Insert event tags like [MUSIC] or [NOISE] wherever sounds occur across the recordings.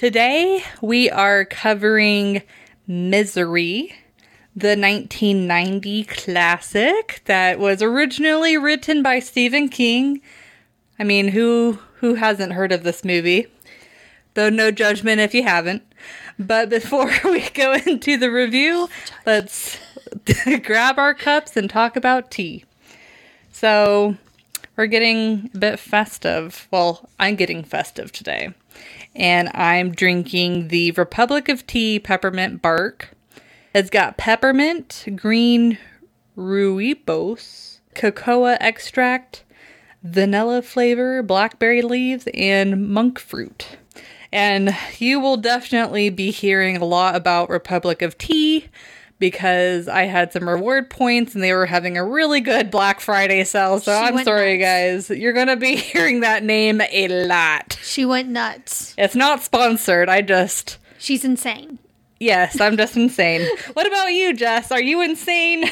Today we are covering Misery, the 1990 classic that was originally written by Stephen King. I mean, who who hasn't heard of this movie? Though no judgment if you haven't. But before [LAUGHS] we go into the review, let's [LAUGHS] grab our cups and talk about tea. So, we're getting a bit festive. Well, I'm getting festive today and I'm drinking the Republic of Tea Peppermint Bark. It's got peppermint, green rooibos, cocoa extract, vanilla flavor, blackberry leaves, and monk fruit. And you will definitely be hearing a lot about Republic of Tea because I had some reward points and they were having a really good Black Friday sale. So she I'm sorry, nuts. guys. You're going to be [LAUGHS] hearing that name a lot. She went nuts. It's not sponsored. I just. She's insane. Yes, I'm just insane. [LAUGHS] what about you, Jess? Are you insane?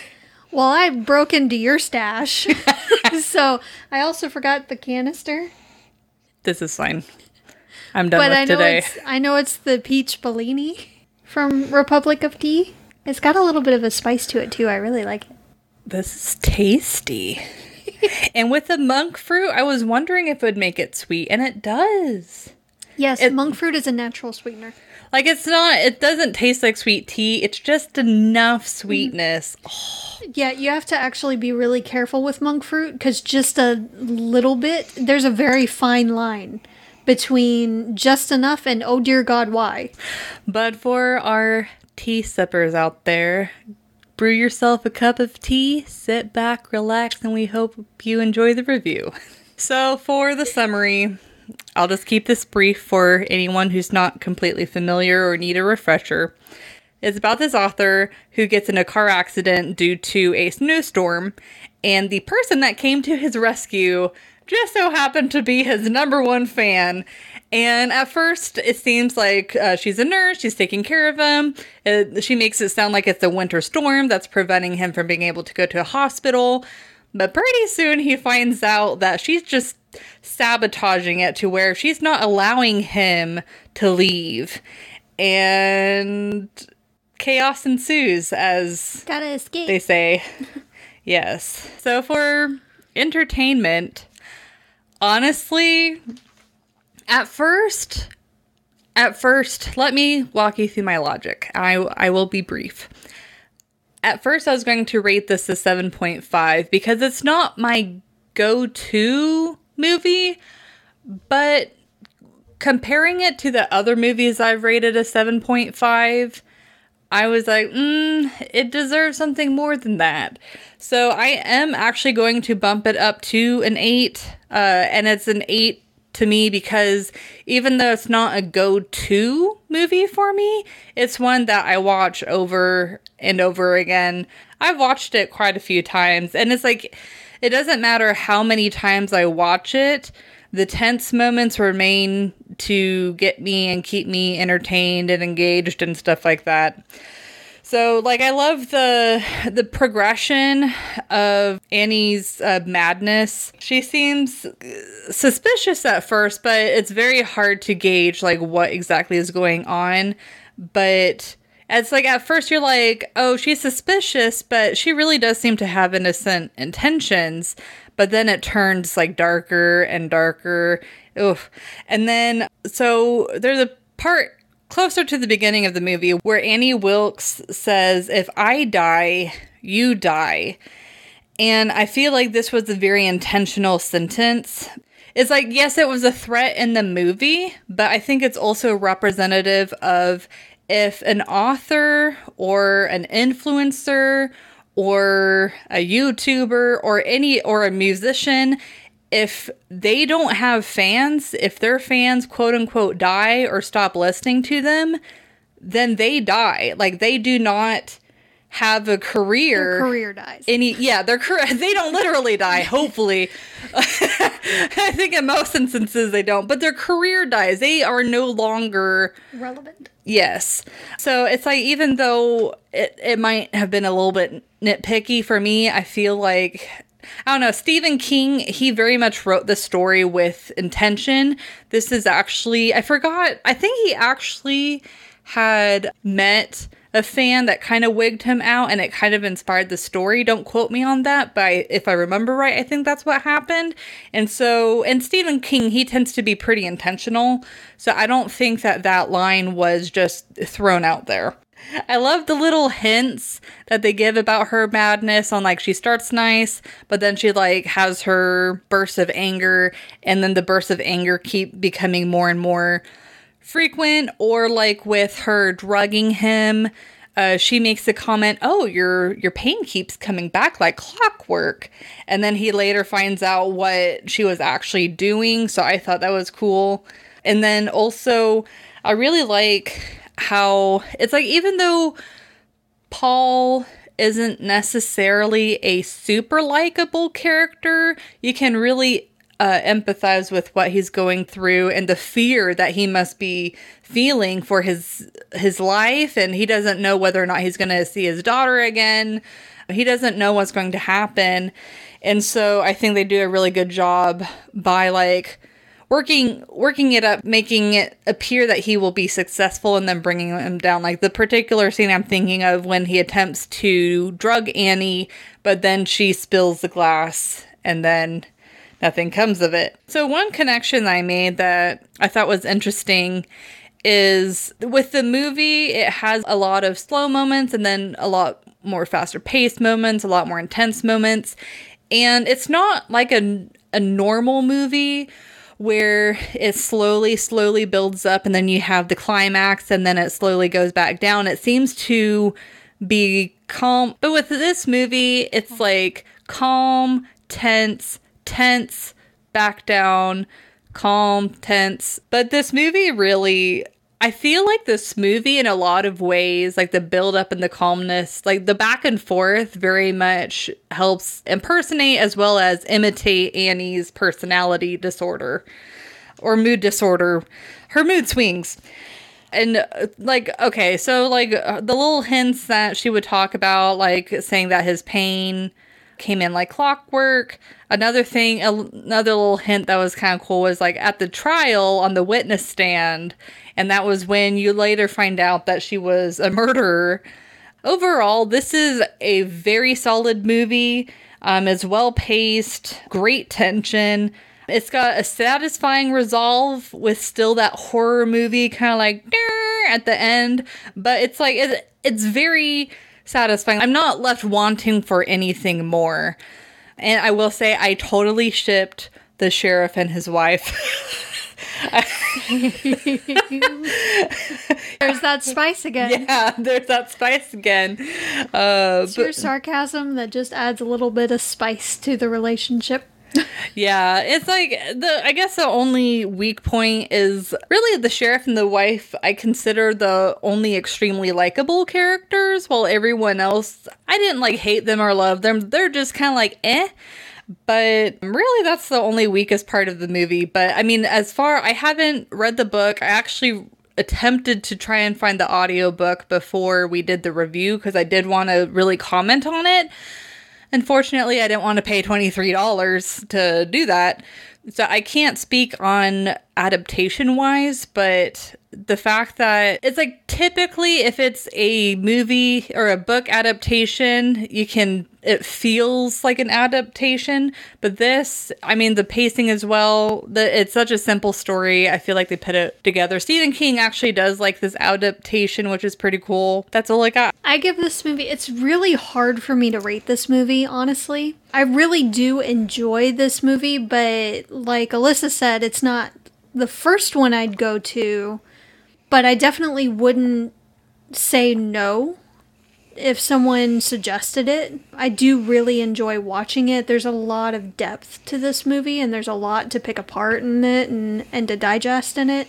[LAUGHS] well, I broke into your stash. so I also forgot the canister. This is fine. I'm done but with I know today. It's, I know it's the peach Bellini from Republic of Tea. It's got a little bit of a spice to it too. I really like it. This is tasty. [LAUGHS] and with the monk fruit, I was wondering if it would make it sweet, and it does. Yes, it, monk fruit is a natural sweetener. Like it's not it doesn't taste like sweet tea. It's just enough mm-hmm. sweetness. Oh. Yeah, you have to actually be really careful with monk fruit cuz just a little bit, there's a very fine line between just enough and oh dear god why. But for our tea sippers out there, brew yourself a cup of tea, sit back, relax, and we hope you enjoy the review. [LAUGHS] So, for the summary, I'll just keep this brief for anyone who's not completely familiar or need a refresher. It's about this author who gets in a car accident due to a snowstorm, and the person that came to his rescue just so happened to be his number one fan and at first, it seems like uh, she's a nurse, she's taking care of him. It, she makes it sound like it's a winter storm that's preventing him from being able to go to a hospital. But pretty soon, he finds out that she's just sabotaging it to where she's not allowing him to leave. And chaos ensues, as Gotta escape. they say. [LAUGHS] yes. So, for entertainment, honestly, at first, at first, let me walk you through my logic. I I will be brief. At first, I was going to rate this a 7.5 because it's not my go-to movie, but comparing it to the other movies I've rated a 7.5, I was like, mm, it deserves something more than that. So I am actually going to bump it up to an 8, uh, and it's an 8 to me because even though it's not a go to movie for me, it's one that I watch over and over again. I've watched it quite a few times, and it's like it doesn't matter how many times I watch it, the tense moments remain to get me and keep me entertained and engaged and stuff like that. So like I love the the progression of Annie's uh, madness. She seems suspicious at first, but it's very hard to gauge like what exactly is going on. But it's like at first you're like, "Oh, she's suspicious, but she really does seem to have innocent intentions." But then it turns like darker and darker. Oof. And then so there's a part closer to the beginning of the movie where Annie Wilkes says, If I die, you die. And I feel like this was a very intentional sentence. It's like, yes, it was a threat in the movie, but I think it's also representative of if an author or an influencer or a YouTuber or any or a musician if they don't have fans, if their fans quote unquote die or stop listening to them, then they die. Like they do not have a career. Their career dies. Any yeah, their career [LAUGHS] they don't literally die, [LAUGHS] hopefully. [LAUGHS] I think in most instances they don't, but their career dies. They are no longer Relevant. Yes. So it's like even though it, it might have been a little bit nitpicky for me, I feel like I don't know, Stephen King, he very much wrote the story with intention. This is actually I forgot, I think he actually had met a fan that kind of wigged him out and it kind of inspired the story. Don't quote me on that, but I, if I remember right, I think that's what happened. And so, and Stephen King, he tends to be pretty intentional. So I don't think that that line was just thrown out there. I love the little hints that they give about her madness on like she starts nice, but then she like has her bursts of anger and then the bursts of anger keep becoming more and more frequent or like with her drugging him uh, she makes the comment oh your your pain keeps coming back like clockwork. And then he later finds out what she was actually doing so i thought that was cool. And then also i really like how it's like even though paul isn't necessarily a super likable character you can really uh, empathize with what he's going through and the fear that he must be feeling for his his life. And he doesn't know whether or not he's going to see his daughter again. He doesn't know what's going to happen. And so i think they do a really good job by like working working it up making it appear that he will be successful and then bringing him down like the particular scene i'm thinking of when he attempts to drug annie but then she spills the glass and then nothing comes of it. So, one connection I made that I thought was interesting is with the movie, it has a lot of slow moments and then a lot more faster paced moments, a lot more intense moments. And it's not like a, a normal movie where it slowly, slowly builds up and then you have the climax and then it slowly goes back down. It seems to be calm. But with this movie, it's like calm, tense, tense, back down, calm, tense. But this movie really I feel like this movie in a lot of ways, like the build up and the calmness, like the back and forth very much helps impersonate as well as imitate Annie's personality disorder or mood disorder, her mood swings. And uh, like, okay, so like uh, the little hints that she would talk about, like saying that his pain came in like clockwork. Another thing, another little hint that was kind of cool was like at the trial on the witness stand, and that was when you later find out that she was a murderer. Overall, this is a very solid movie. Um, it's well paced, great tension. It's got a satisfying resolve with still that horror movie kind of like at the end, but it's like it, it's very satisfying. I'm not left wanting for anything more. And I will say, I totally shipped the sheriff and his wife. [LAUGHS] there's that spice again. [LAUGHS] Yeah, there's that spice again. Uh, it's but, your sarcasm that just adds a little bit of spice to the relationship yeah, it's like the I guess the only weak point is really the sheriff and the wife. I consider the only extremely likable characters, while everyone else I didn't like hate them or love them. They're just kind of like eh. But really, that's the only weakest part of the movie. But I mean, as far I haven't read the book, I actually attempted to try and find the audiobook before we did the review because I did want to really comment on it. Unfortunately, I didn't want to pay $23 to do that. So I can't speak on adaptation wise, but the fact that it's like typically if it's a movie or a book adaptation, you can it feels like an adaptation, but this, I mean the pacing as well, the it's such a simple story. I feel like they put it together. Stephen King actually does like this adaptation, which is pretty cool. That's all I got. I give this movie it's really hard for me to rate this movie, honestly. I really do enjoy this movie, but like Alyssa said, it's not the first one I'd go to but I definitely wouldn't say no if someone suggested it. I do really enjoy watching it. There's a lot of depth to this movie and there's a lot to pick apart in it and, and to digest in it.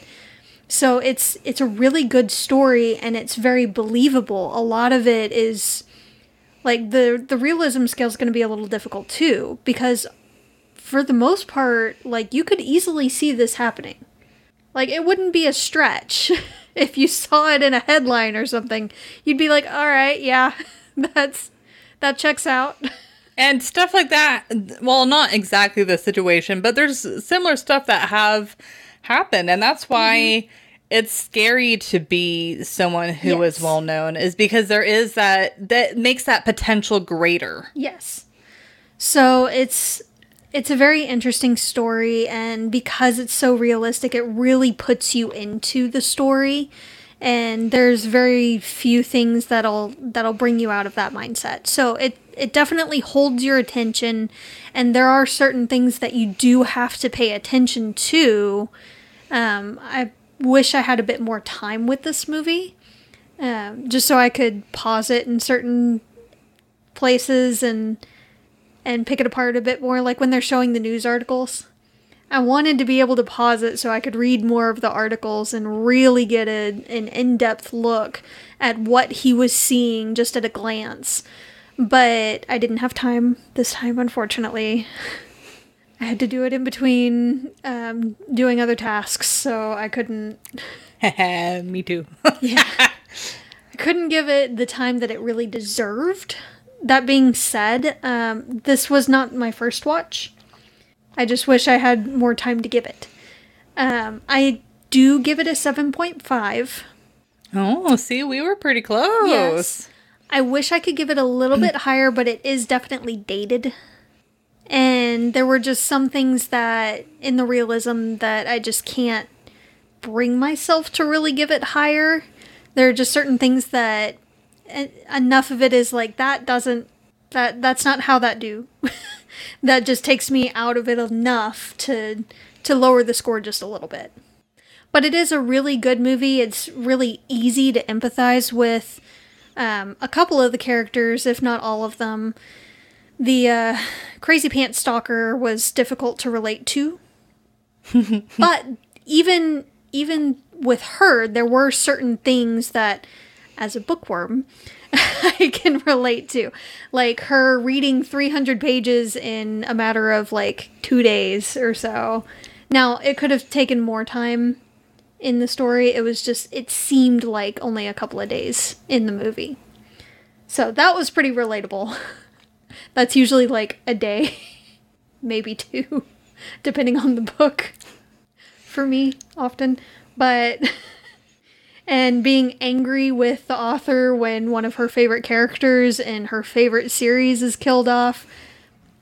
So it's it's a really good story and it's very believable. A lot of it is like the the realism scale is going to be a little difficult too because for the most part like you could easily see this happening. Like it wouldn't be a stretch [LAUGHS] if you saw it in a headline or something. You'd be like, "All right, yeah, [LAUGHS] that's that checks out." [LAUGHS] And stuff like that. Well, not exactly the situation, but there's similar stuff that have happened, and that's why mm-hmm. it's scary to be someone who yes. is well known. Is because there is that that makes that potential greater. Yes. So it's it's a very interesting story, and because it's so realistic, it really puts you into the story. And there's very few things that'll that'll bring you out of that mindset. So it it definitely holds your attention, and there are certain things that you do have to pay attention to. Um, I wish I had a bit more time with this movie, um, just so I could pause it in certain places and and pick it apart a bit more, like when they're showing the news articles. I wanted to be able to pause it so I could read more of the articles and really get a, an in depth look at what he was seeing just at a glance. But I didn't have time this time, unfortunately. [LAUGHS] I had to do it in between um, doing other tasks, so I couldn't. [LAUGHS] Me too. [LAUGHS] yeah. I couldn't give it the time that it really deserved that being said, um, this was not my first watch. I just wish I had more time to give it. Um, I do give it a 7.5. Oh, see, we were pretty close. Yes. I wish I could give it a little bit [CLEARS THROAT] higher, but it is definitely dated. And there were just some things that in the realism that I just can't bring myself to really give it higher. There are just certain things that enough of it is like that doesn't that that's not how that do. [LAUGHS] that just takes me out of it enough to to lower the score just a little bit. But it is a really good movie. It's really easy to empathize with um, a couple of the characters, if not all of them. The uh, Crazy Pants Stalker was difficult to relate to, [LAUGHS] but even even with her, there were certain things that as a bookworm [LAUGHS] I can relate to. Like her reading 300 pages in a matter of like two days or so. Now, it could have taken more time in the story. It was just, it seemed like only a couple of days in the movie. So that was pretty relatable. [LAUGHS] That's usually like a day, [LAUGHS] maybe two, depending on the book for me often. But and being angry with the author when one of her favorite characters in her favorite series is killed off.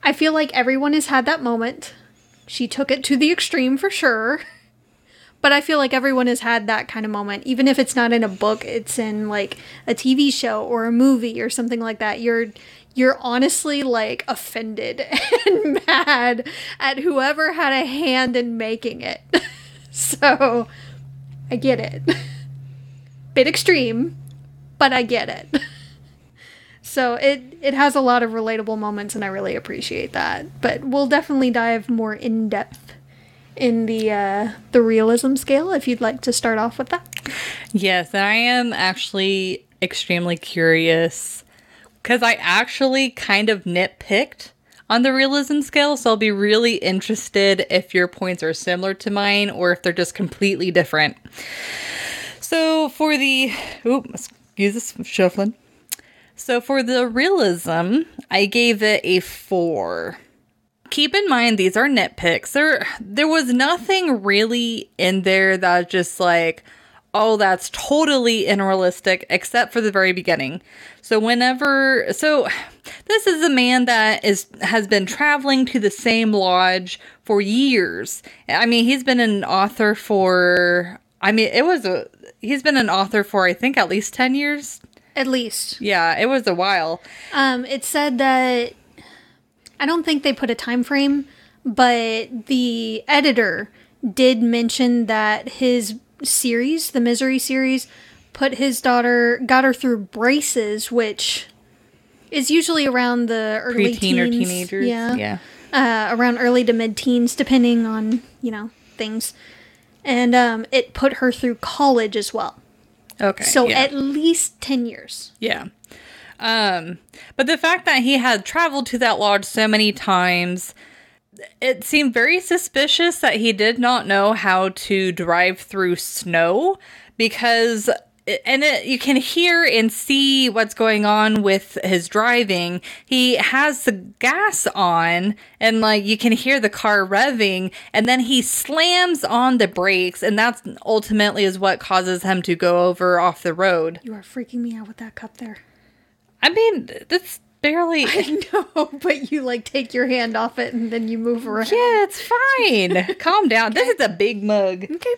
I feel like everyone has had that moment. She took it to the extreme for sure. But I feel like everyone has had that kind of moment. Even if it's not in a book, it's in like a TV show or a movie or something like that. You're you're honestly like offended [LAUGHS] and mad at whoever had a hand in making it. [LAUGHS] so I get it. [LAUGHS] bit extreme, but I get it. [LAUGHS] so it it has a lot of relatable moments and I really appreciate that. But we'll definitely dive more in depth in the uh, the realism scale if you'd like to start off with that. Yes, I am actually extremely curious because I actually kind of nitpicked on the realism scale, so I'll be really interested if your points are similar to mine or if they're just completely different. So for the oop, excuse this shuffling. So for the realism, I gave it a four. Keep in mind these are nitpicks. There there was nothing really in there that just like, oh, that's totally unrealistic, except for the very beginning. So whenever so this is a man that is has been traveling to the same lodge for years. I mean, he's been an author for I mean, it was a he's been an author for I think at least 10 years. At least. Yeah, it was a while. Um it said that I don't think they put a time frame, but the editor did mention that his series, the Misery series, put his daughter got her through braces, which is usually around the early Pre-teen teens. or teenagers. Yeah. Yeah. Uh, around early to mid teens, depending on, you know, things And um, it put her through college as well. Okay. So yeah. at least 10 years. Yeah. Um, but the fact that he had traveled to that lodge so many times, it seemed very suspicious that he did not know how to drive through snow because and it, you can hear and see what's going on with his driving. He has the gas on, and like you can hear the car revving, and then he slams on the brakes, and that's ultimately is what causes him to go over off the road. You are freaking me out with that cup there. I mean, that's barely. I [LAUGHS] know, but you like take your hand off it and then you move around. Yeah, it's fine. [LAUGHS] Calm down. This is a big mug. Okay.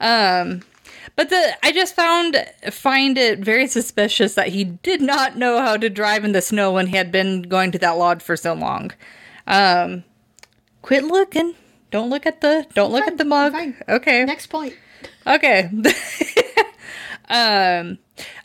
Um, but the I just found find it very suspicious that he did not know how to drive in the snow when he had been going to that lodge for so long. Um, quit looking. Don't look at the. Don't look fine, at the mug. I'm. Okay. Next point. Okay. [LAUGHS] um,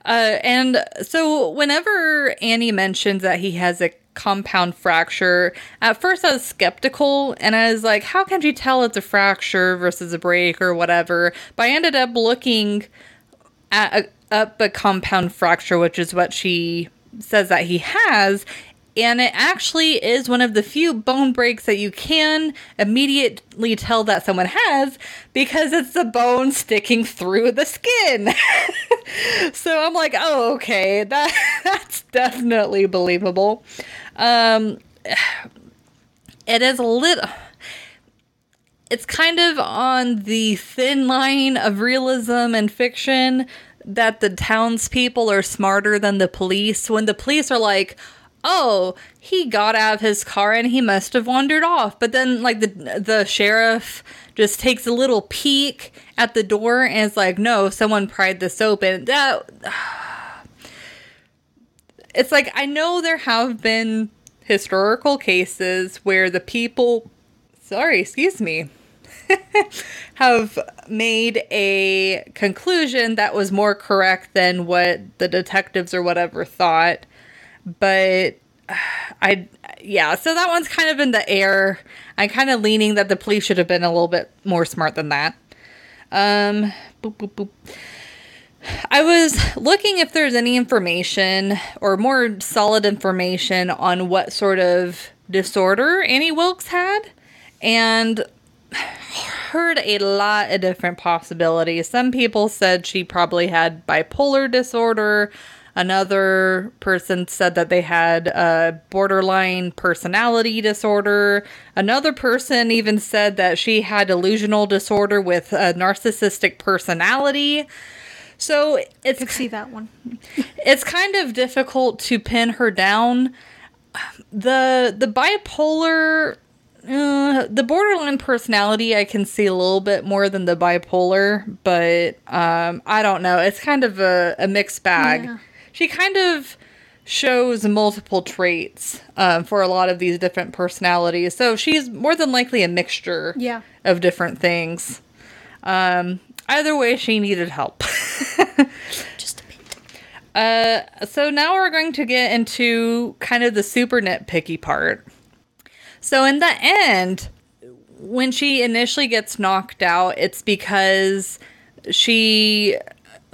uh, and so whenever Annie mentions that he has a compound fracture, at first I was skeptical and I was like, how can you tell it's a fracture versus a break or whatever? But I ended up looking at a, up a compound fracture, which is what she says that he has. And it actually is one of the few bone breaks that you can immediately tell that someone has because it's the bone sticking through the skin. [LAUGHS] so I'm like, oh, okay, [LAUGHS] that that's definitely believable. Um, it is a little. It's kind of on the thin line of realism and fiction that the townspeople are smarter than the police. When the police are like, oh, he got out of his car and he must have wandered off. But then, like, the, the sheriff just takes a little peek at the door and is like, no, someone pried this open. That. [SIGHS] It's like, I know there have been historical cases where the people. Sorry, excuse me. [LAUGHS] have made a conclusion that was more correct than what the detectives or whatever thought but [SIGHS] I yeah, so that one's kind of in the air. I'm kind of leaning that the police should have been a little bit more smart than that. Um, boop, boop, boop. I was looking if there's any information or more solid information on what sort of disorder Annie Wilkes had, and [SIGHS] heard a lot of different possibilities. Some people said she probably had bipolar disorder. Another person said that they had a borderline personality disorder. Another person even said that she had delusional disorder with a narcissistic personality. So it's I see that one. [LAUGHS] it's kind of difficult to pin her down. The the bipolar uh, the borderline personality I can see a little bit more than the bipolar, but um, I don't know. It's kind of a, a mixed bag. Yeah. She kind of shows multiple traits um, for a lot of these different personalities. So she's more than likely a mixture Yeah. of different things. Um, either way, she needed help. [LAUGHS] Just a bit. Uh, so now we're going to get into kind of the super nitpicky part. So in the end, when she initially gets knocked out, it's because she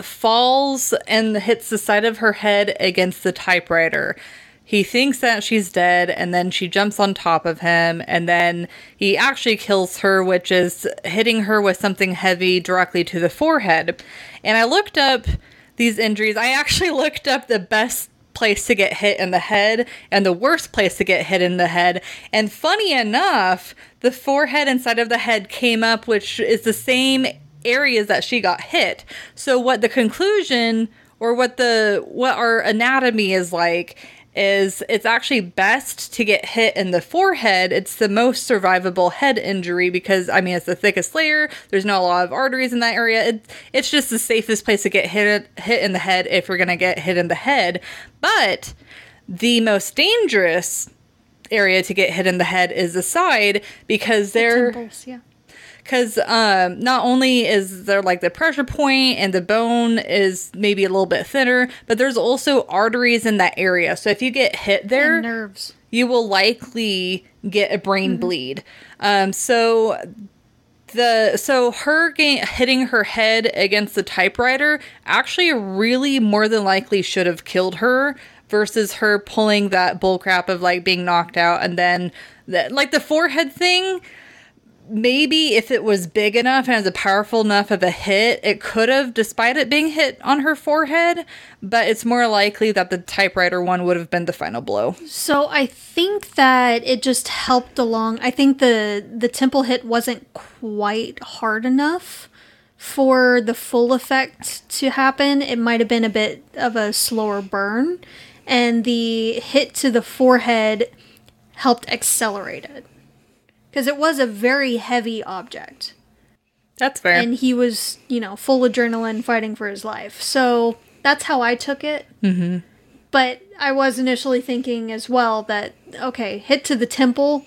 falls and hits the side of her head against the typewriter. He thinks that she's dead, and then she jumps on top of him, and then he actually kills her, which is hitting her with something heavy directly to the forehead. And I looked up these injuries. I actually [LAUGHS] looked up the best place to get hit in the head and the worst place to get hit in the head. And funny enough, the forehead inside of the head came up, which is the same areas that she got hit. So what the conclusion or what the what our anatomy is like is it's actually best to get hit in the forehead. It's the most survivable head injury because I mean it's the thickest layer. There's not a lot of arteries in that area. It, it's just the safest place to get hit hit in the head if we're gonna get hit in the head. But the most dangerous area to get hit in the head is the side because they're Temples, yeah. Because um, not only is there like the pressure point and the bone is maybe a little bit thinner, but there's also arteries in that area. So if you get hit there, And nerves. you will likely get a brain bleed. Um, so the so her ga- hitting her head against the typewriter actually really more than likely should have killed her versus her pulling that bullcrap of like being knocked out and then that like the forehead thing maybe if it was big enough and as a powerful enough of a hit, it could have, despite it being hit on her forehead. But it's more likely that the typewriter one would have been the final blow. So I think that it just helped along. I think the the temple hit wasn't quite hard enough for the full effect to happen. It might have been a bit of a slower burn, and the hit to the forehead helped accelerate it because it was a very heavy object. That's fair. And he was, you know, full adrenaline fighting for his life. So that's how I took it. Mm-hmm. But I was initially thinking as well that, okay, hit to the temple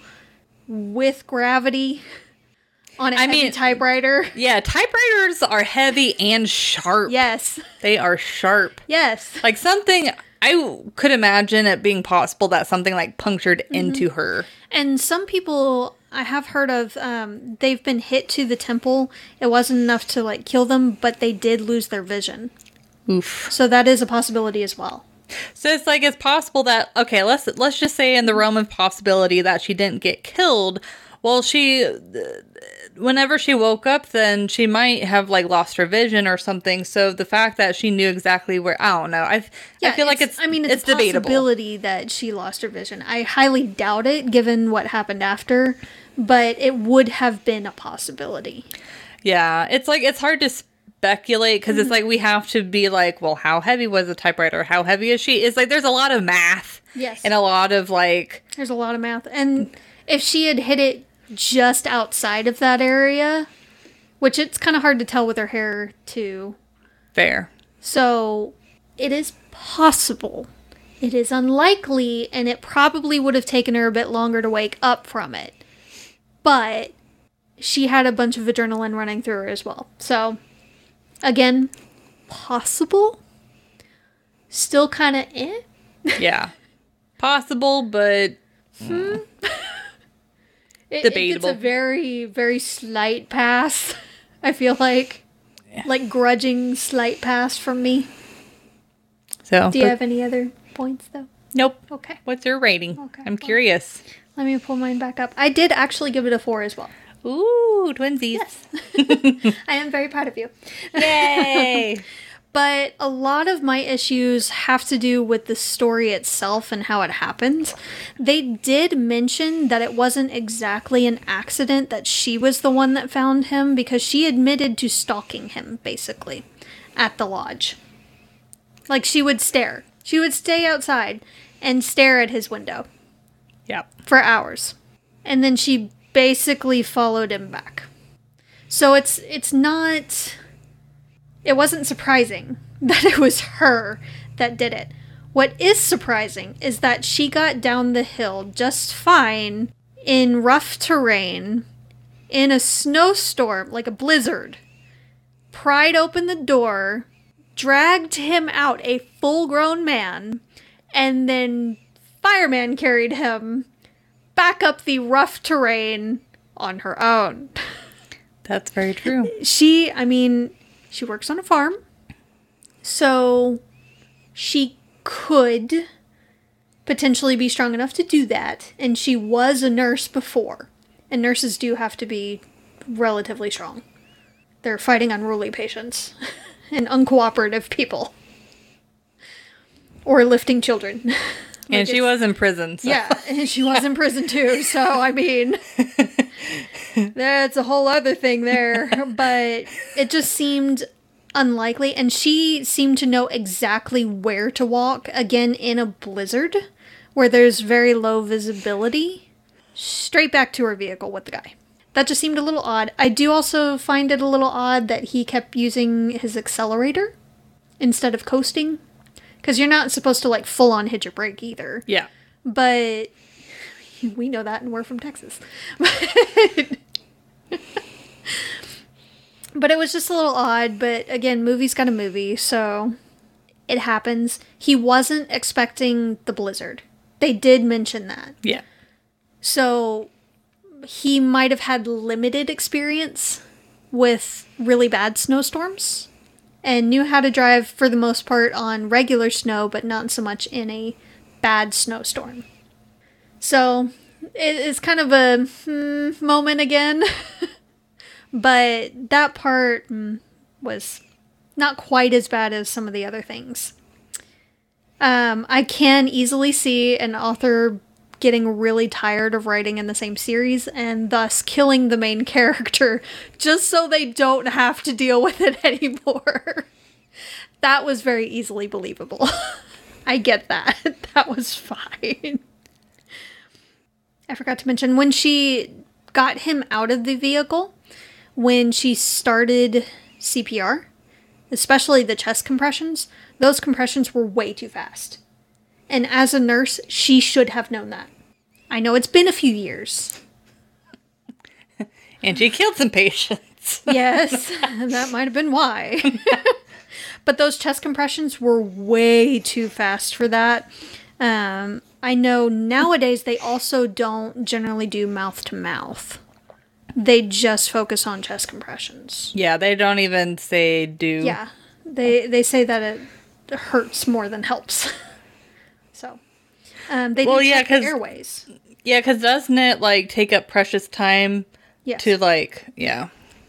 with gravity [LAUGHS] on a I mean- typewriter. yeah, typewriters are heavy and sharp. Yes. They are sharp. Yes. Like something I could imagine it being possible that something like punctured into her. And some people I have heard of, um, they've been hit to the temple. It wasn't enough to like kill them, but they did lose their vision. Oof. So that is a possibility as well. So it's like it's possible that okay, let's let's just say in the realm of possibility that she didn't get killed. Well, she whenever she woke up then she might have like lost her vision or something. So the fact that she knew exactly where I don't know. I I feel like it's I mean it's, a debatable. possibility that she lost her vision. I highly doubt it given what happened after, but it would have been a possibility. Yeah, it's like it's hard to speculate because Mm-hmm. it's like we have to be like, well, how heavy was the typewriter? How heavy is she? It's like there's a lot of math. Yes. And a lot of like There's a lot of math. And if she had hit it just outside of that area, which it's kind of hard to tell with her hair too. fair. So it is possible. It is unlikely, and it probably would have taken her a bit longer to wake up from it. But she had a bunch of adrenaline running through her as well. So, again, possible. Still kind of eh. [LAUGHS] Yeah. Possible, but [LAUGHS] It, It Debatable. gets a very, very slight pass. [LAUGHS] I feel like, like grudging slight pass from me. so Do you but- have any other points though? Nope. Okay. What's your rating? Okay, I'm well- curious. Let me pull mine back up. I did actually give it a four as well. Ooh, twinsies. [LAUGHS] [LAUGHS] I am very proud of you. Yay. [LAUGHS] But a lot of my issues have to do with the story itself and how it happened. They did mention that it wasn't exactly an accident that she was the one that found him because she admitted to stalking him, basically, at the lodge. Like she would stare. She would stay outside and stare at his window yep. for hours. And then she basically followed him back. So it's it's not it wasn't surprising [LAUGHS] that it was her that did it. What is surprising is that she got down the hill just fine in rough terrain in a snowstorm like a blizzard. Pried open the door, dragged him out, a full-grown man, and then fireman carried him back up the rough terrain on her own. That's very true. She, I mean, she works on a farm. So she could potentially be strong enough to do that. And she was a nurse before. And nurses do have to be relatively strong. They're fighting unruly patients [LAUGHS] and uncooperative people. Or lifting children. [LAUGHS] and she was in prison. So. Yeah, and she was in [LAUGHS] prison too. So I mean, that's a whole other thing there. But it just seemed unlikely, and she seemed to know exactly where to walk. Again, in a blizzard where there's very low visibility, straight back to her vehicle with the guy. That just seemed a little odd. I do also find it a little odd that he kept using his accelerator instead of coasting. Because you're not supposed to like full on hit your brake either Yeah. but [LAUGHS] we know that and we're from Texas. [LAUGHS] but it was just a little odd, but again, movie's got a movie, so it happens. He wasn't expecting the blizzard. They did mention that. Yeah. So he might have had limited experience with really bad snowstorms and knew how to drive for the most part on regular snow, but not so much in a bad snowstorm. So it is kind of a hmm, moment again. [LAUGHS] but that part mm, was not quite as bad as some of the other things. Um, I can easily see an author getting really tired of writing in the same series and thus killing the main [LAUGHS] character just so they don't have to deal with it [LAUGHS] anymore. that was very easily believable. [LAUGHS] I get that. That was fine. I forgot to mention when she got him out of the vehicle, when she started CPR, especially the chest compressions, those compressions were way too fast. And as a nurse, she should have known that. I know it's been a few years. [LAUGHS] and she killed some patients. [LAUGHS] yes, [LAUGHS] that might have been why. but those chest compressions were way too fast for that. Um, I know nowadays they also don't generally do mouth to mouth. They just focus on chest compressions. Yeah, they don't even say do. Yeah, they they say that it hurts more than helps. so, um, they Well, do yeah, check the 'cause- airways. Yeah, because doesn't it like take up precious time Yes. to like, yeah.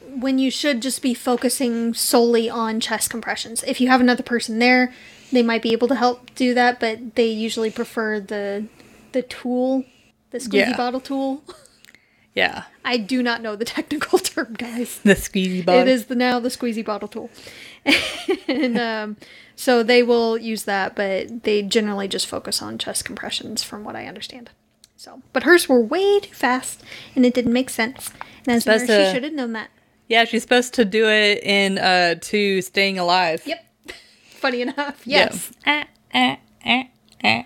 when you should just be focusing solely on chest compressions. If you have another person there, they might be able to help do that, but they usually prefer the the tool, the squeezy Yeah. bottle tool. [LAUGHS] Yeah. I do not know the [LAUGHS] technical term, guys. The squeezy bottle. It is the now the squeezy bottle tool, [LAUGHS] and um, so they will use that, but they generally just focus on chest compressions, from what I understand. So, but hers were way too fast, and it didn't make sense. And as a nurse, she should have known that. Yeah, she's supposed to do it in uh to staying alive. Yep. [LAUGHS] Funny enough, Yeah. yes. Eh, eh, eh, eh.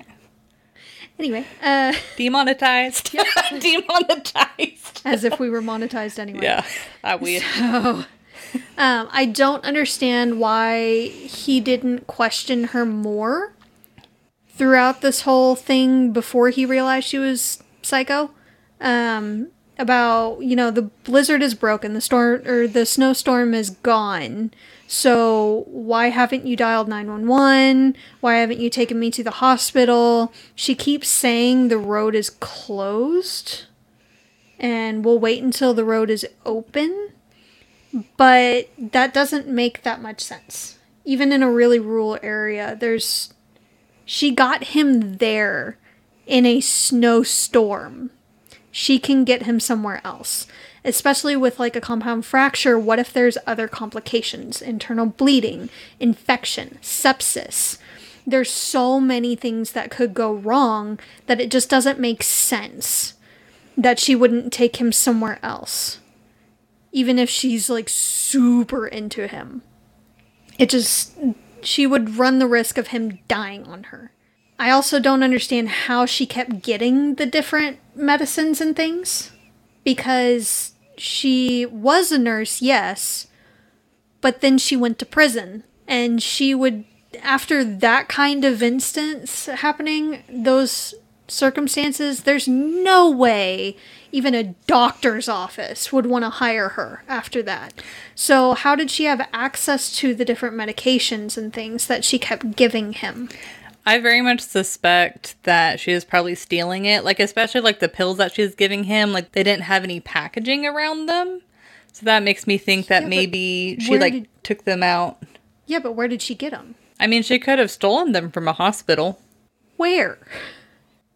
Anyway, uh, [LAUGHS] Demonetized. [LAUGHS] Demonetized. as if we were monetized anyway. Yeah. I we Um, I don't understand why he didn't question her more throughout this whole thing before he realized she was psycho. Um, about you know the blizzard is broken, the storm or the snowstorm is gone. So why haven't you dialed 911? Why haven't you taken me to the hospital? She keeps saying the road is closed and we'll wait until the road is open. But that doesn't make that much sense. Even in a really rural area, there's. She got him there in a snowstorm. She can get him somewhere else. Especially with like a compound fracture, what if there's other complications? Internal bleeding, infection, sepsis. There's so many things that could go wrong that it just doesn't make sense that she wouldn't take him somewhere else. Even if she's like super into him. It just, she would run the risk of him dying on her. I also don't understand how she kept getting the different medicines and things. Because she was a nurse, yes, but then she went to prison. And she would, after that kind of instance happening, those circumstances, there's no way even a doctor's office would want to hire her after that. So, how did she have access to the different medications and things that she kept giving him? I very much suspect that she was probably stealing it. Like especially like the pills that she was giving him, like they didn't have any packaging around them. So that makes me think that Yeah, maybe she like did- took them out. Yeah, but where did she get them? I mean, she could have stolen them from a hospital. Where?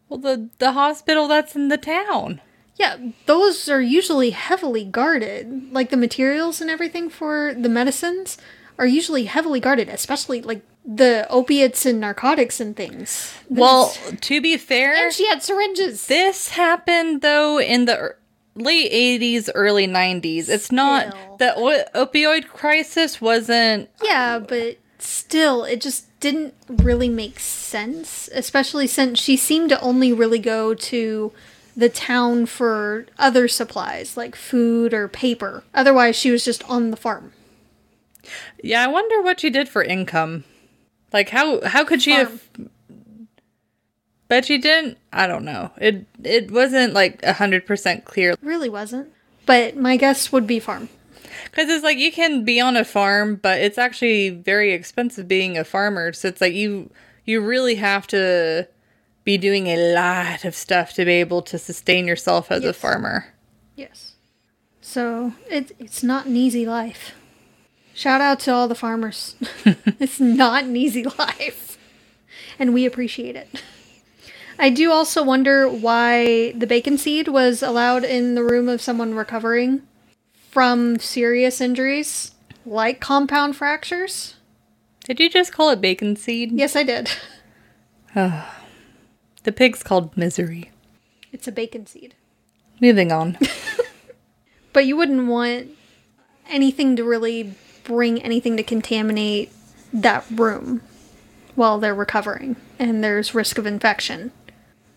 Well, the the hospital that's in the town. Yeah, those are usually heavily guarded. Like the materials and everything for the medicines are usually heavily guarded, especially like the opiates and narcotics and things. Well, to be fair, and she had syringes. this happened though in the late 80s, early 90s. It's not Still. the o- opioid crisis wasn't Yeah, but still, it just didn't really make sense, especially since she seemed to only really go to the town for other supplies like food or paper. Otherwise, she was just on the farm. Yeah, I wonder what she did for income. Like how how could she have but she didn't. I don't know. It it wasn't like hundred percent clear Really wasn't. But my guess would be farm. because it's like you can be on a farm, but it's actually very expensive being a farmer. So it's like you you really have to be doing a lot of stuff to be able to sustain yourself as a farmer. Yes. So it, it's not an easy life. Shout out to all the farmers. [LAUGHS] it's not an easy life. And we appreciate it. I do also wonder why the bacon seed was allowed in the room of someone recovering from serious injuries like compound fractures. Did you just call it bacon seed? Yes, I did. [SIGHS] Oh. The pig's called misery. It's a bacon seed. Moving on. [LAUGHS] But you wouldn't want anything to really bring anything to contaminate that room while they're recovering and there's risk of infection.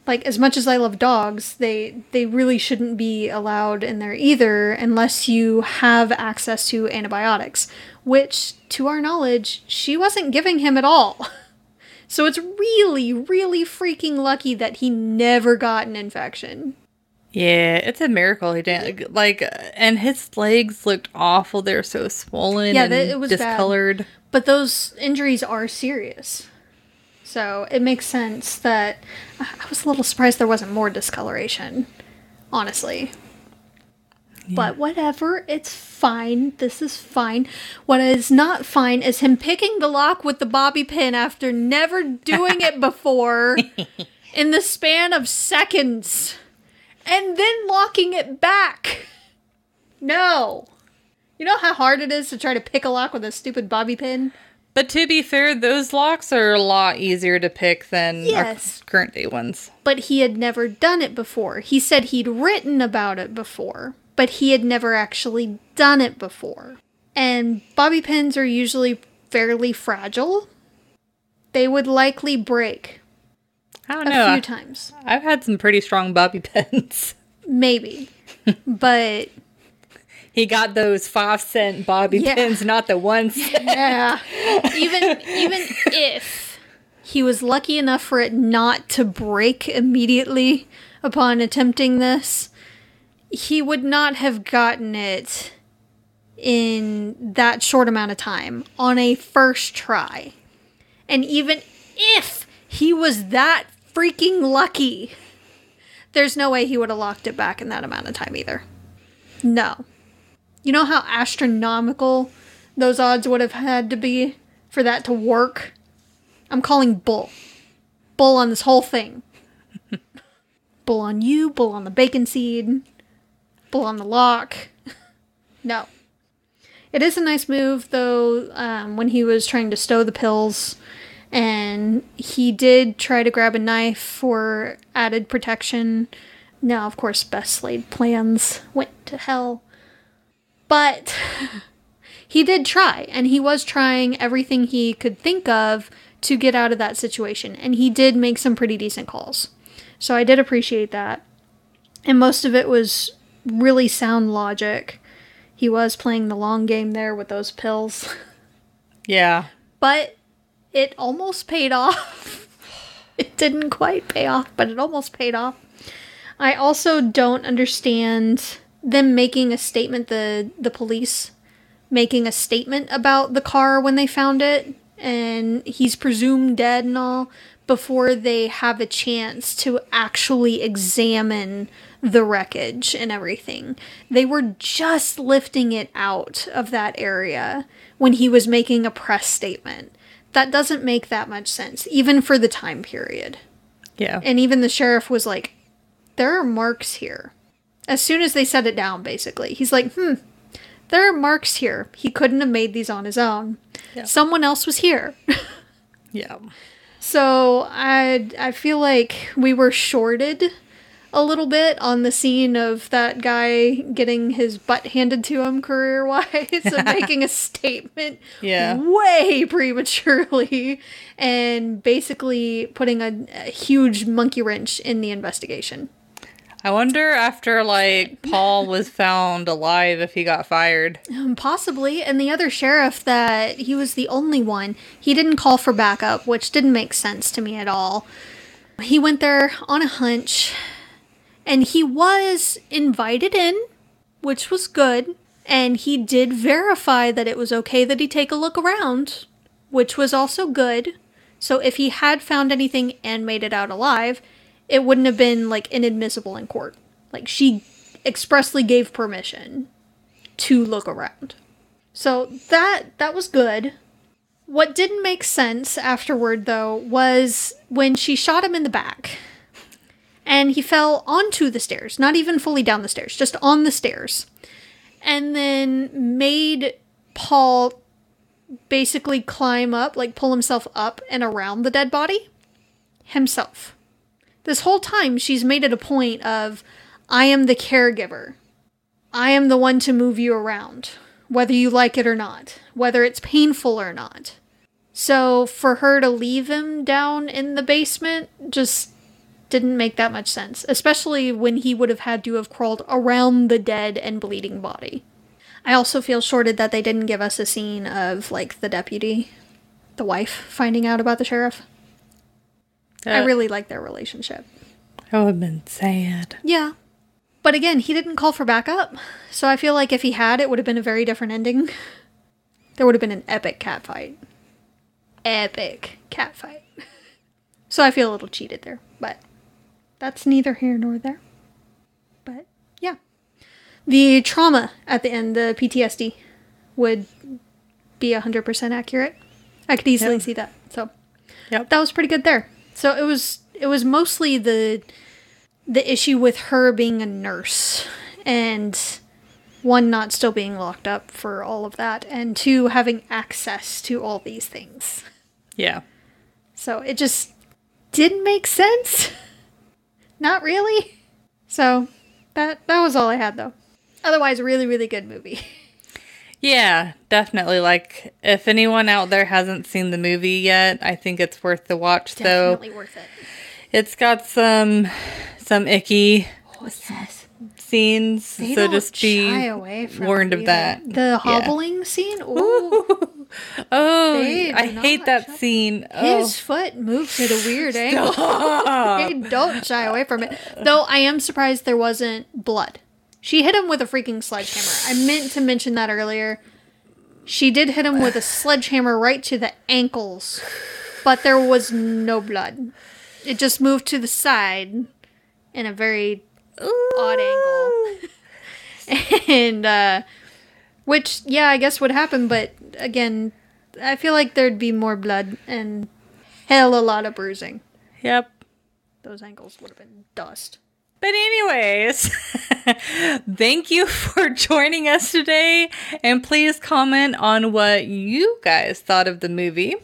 Like as much as I love dogs, they they really shouldn't be allowed in there either unless you have access to antibiotics, which to our knowledge, she wasn't giving him at all. [LAUGHS] So it's really really freaking lucky that he never got an infection. Yeah, it's a miracle he didn't like, and his legs looked awful. They're so swollen Yeah, that- it was bad. discolored. But those injuries are serious. So it makes sense that I was a little surprised there wasn't more discoloration, honestly. But whatever, it's fine. This is fine. What is not fine is him picking the lock with the bobby pin after never doing it [LAUGHS] before [LAUGHS] in the span of seconds and then locking it back. No. You know how hard it is to try to pick a lock with a stupid bobby pin? But to be fair, those locks are a lot easier to pick than Yes. our current day ones. but he had never done it before. He said he'd written about it before, but he had never actually done it before. And bobby pins are usually fairly fragile. They would likely break I don't a know. few times. I've had some pretty strong bobby [LAUGHS] pins. Maybe. [LAUGHS] but He got those five cent bobby Yeah. pins, not the one [LAUGHS] cent. yeah. even even if he was lucky enough for it not to break immediately upon attempting this, he would not have gotten it in that short amount of time on a first try. And even if he was that freaking lucky, there's no way he would have locked it back in that amount of time either. No. You know how astronomical those odds would have had to be for that to work? I'm calling bull. Bull on this whole thing. [LAUGHS] bull on you, bull on the bacon seed, bull on the lock. [LAUGHS] no. It is a nice move, though, um, when he was trying to stow the pills. And he did try to grab a knife for added protection. Now, of course, best laid plans went to hell. But [LAUGHS] he did try, and he was trying everything he could think of to get out of that situation. And he did make some pretty decent calls. So I did appreciate that. And most of it was really sound logic. He was playing the long game there with those pills. [LAUGHS] Yeah. But it almost paid off. [LAUGHS] it didn't quite pay off, but it almost paid off. I also don't understand them making a statement the the police making a statement about the car when they found it and he's presumed dead and all before they have a chance to actually examine the wreckage and everything. They were just lifting it out of that area when he was making a press statement. That doesn't make that much sense, even for the time period. Yeah. And even the sheriff was like, there are marks here. As soon as they set it down, basically, he's like, hmm, there are marks here. He couldn't have made these on his own. Yeah. Someone else was here. yeah. [LAUGHS] So I I feel like we were shorted a little bit on the scene of that guy getting his butt handed to him career wise and [LAUGHS] making a statement Yeah. way prematurely and basically putting a, a huge monkey wrench in the investigation. I wonder after like Paul was found alive if he got fired. Um, possibly. And the other sheriff that he was the only one, he didn't call for backup, which didn't make sense to me at all. He went there on a hunch and he was invited in, which was good. And he did verify that it was okay that he take a look around, which was also good. So if he had found anything and made it out alive, it wouldn't have been like inadmissible in court. Like she expressly gave permission to look around. So that that was good. What didn't make sense afterward though was when she shot him in the back. And he fell onto the stairs, not even fully down the stairs, just on the stairs. And then made Paul basically climb up, like pull himself up and around the dead body himself. This whole time, she's made it a point of, I am the caregiver. I am the one to move you around, whether you like it or not, whether it's painful or not. So for her to leave him down in the basement just didn't make that much sense, especially when he would have had to have crawled around the dead and bleeding body. I also feel shorted that they didn't give us a scene of like the deputy, the wife, finding out about the sheriff. I Uh, really like their relationship. That would have been sad. Yeah. But again, he didn't call for backup. So I feel like if he had, it would have been a very different ending. There would have been an epic cat fight. Epic cat fight. [LAUGHS] So I feel a little cheated there. But that's neither here nor there. But yeah. The trauma at the end, the PTSD, would be 100% accurate. I could easily Yeah. see that. So Yep. that was pretty good there. So it was it was mostly the the issue with her being a nurse and one not still being locked up for all of that and two having access to all these things. Yeah. So it just didn't make sense. [LAUGHS] Not really. [LAUGHS] So that that was all I had though. Otherwise really really good movie. [LAUGHS] Yeah, definitely. Like, if anyone out there hasn't seen the movie yet, I think it's worth the watch. Though Definitely worth it. it's got some some icky Oh, yes. scenes, They so just be shy away from warned of that. The Yeah. hobbling scene. Ooh. [LAUGHS] [LAUGHS] Oh, They I hate that scene. Oh. His foot moves at a weird [LAUGHS] angle. [LAUGHS] Don't shy away from it. Though I am surprised there wasn't blood. She hit him with a freaking sledgehammer. I meant to mention that earlier. She did hit him with a sledgehammer right to the ankles, but there was no blood. It just moved to the side in a very odd angle. and uh which yeah, I guess would happen, but again, I feel like there'd be more blood and hell a lot of bruising. Yep. Those ankles would have been dust. But anyways, [LAUGHS] thank you for joining us today, and please comment on what you guys thought of the movie.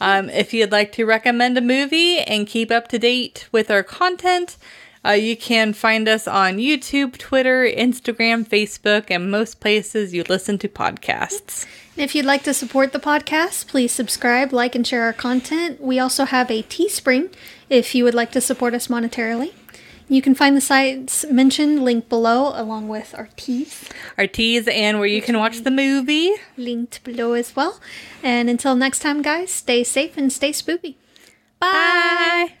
Um, if you'd like to recommend a movie and keep up to date with our content, uh, you can find us on YouTube, Twitter, Instagram, Facebook, and most places you listen to podcasts. If you'd like to support the podcast, please subscribe, like, and share our content. We also have a Teespring if you would like to support us monetarily. You can find the sites mentioned linked below, along with our tees Our tees and where you can watch the movie. linked below as well. And until next time, guys, stay safe and stay spooky. Bye.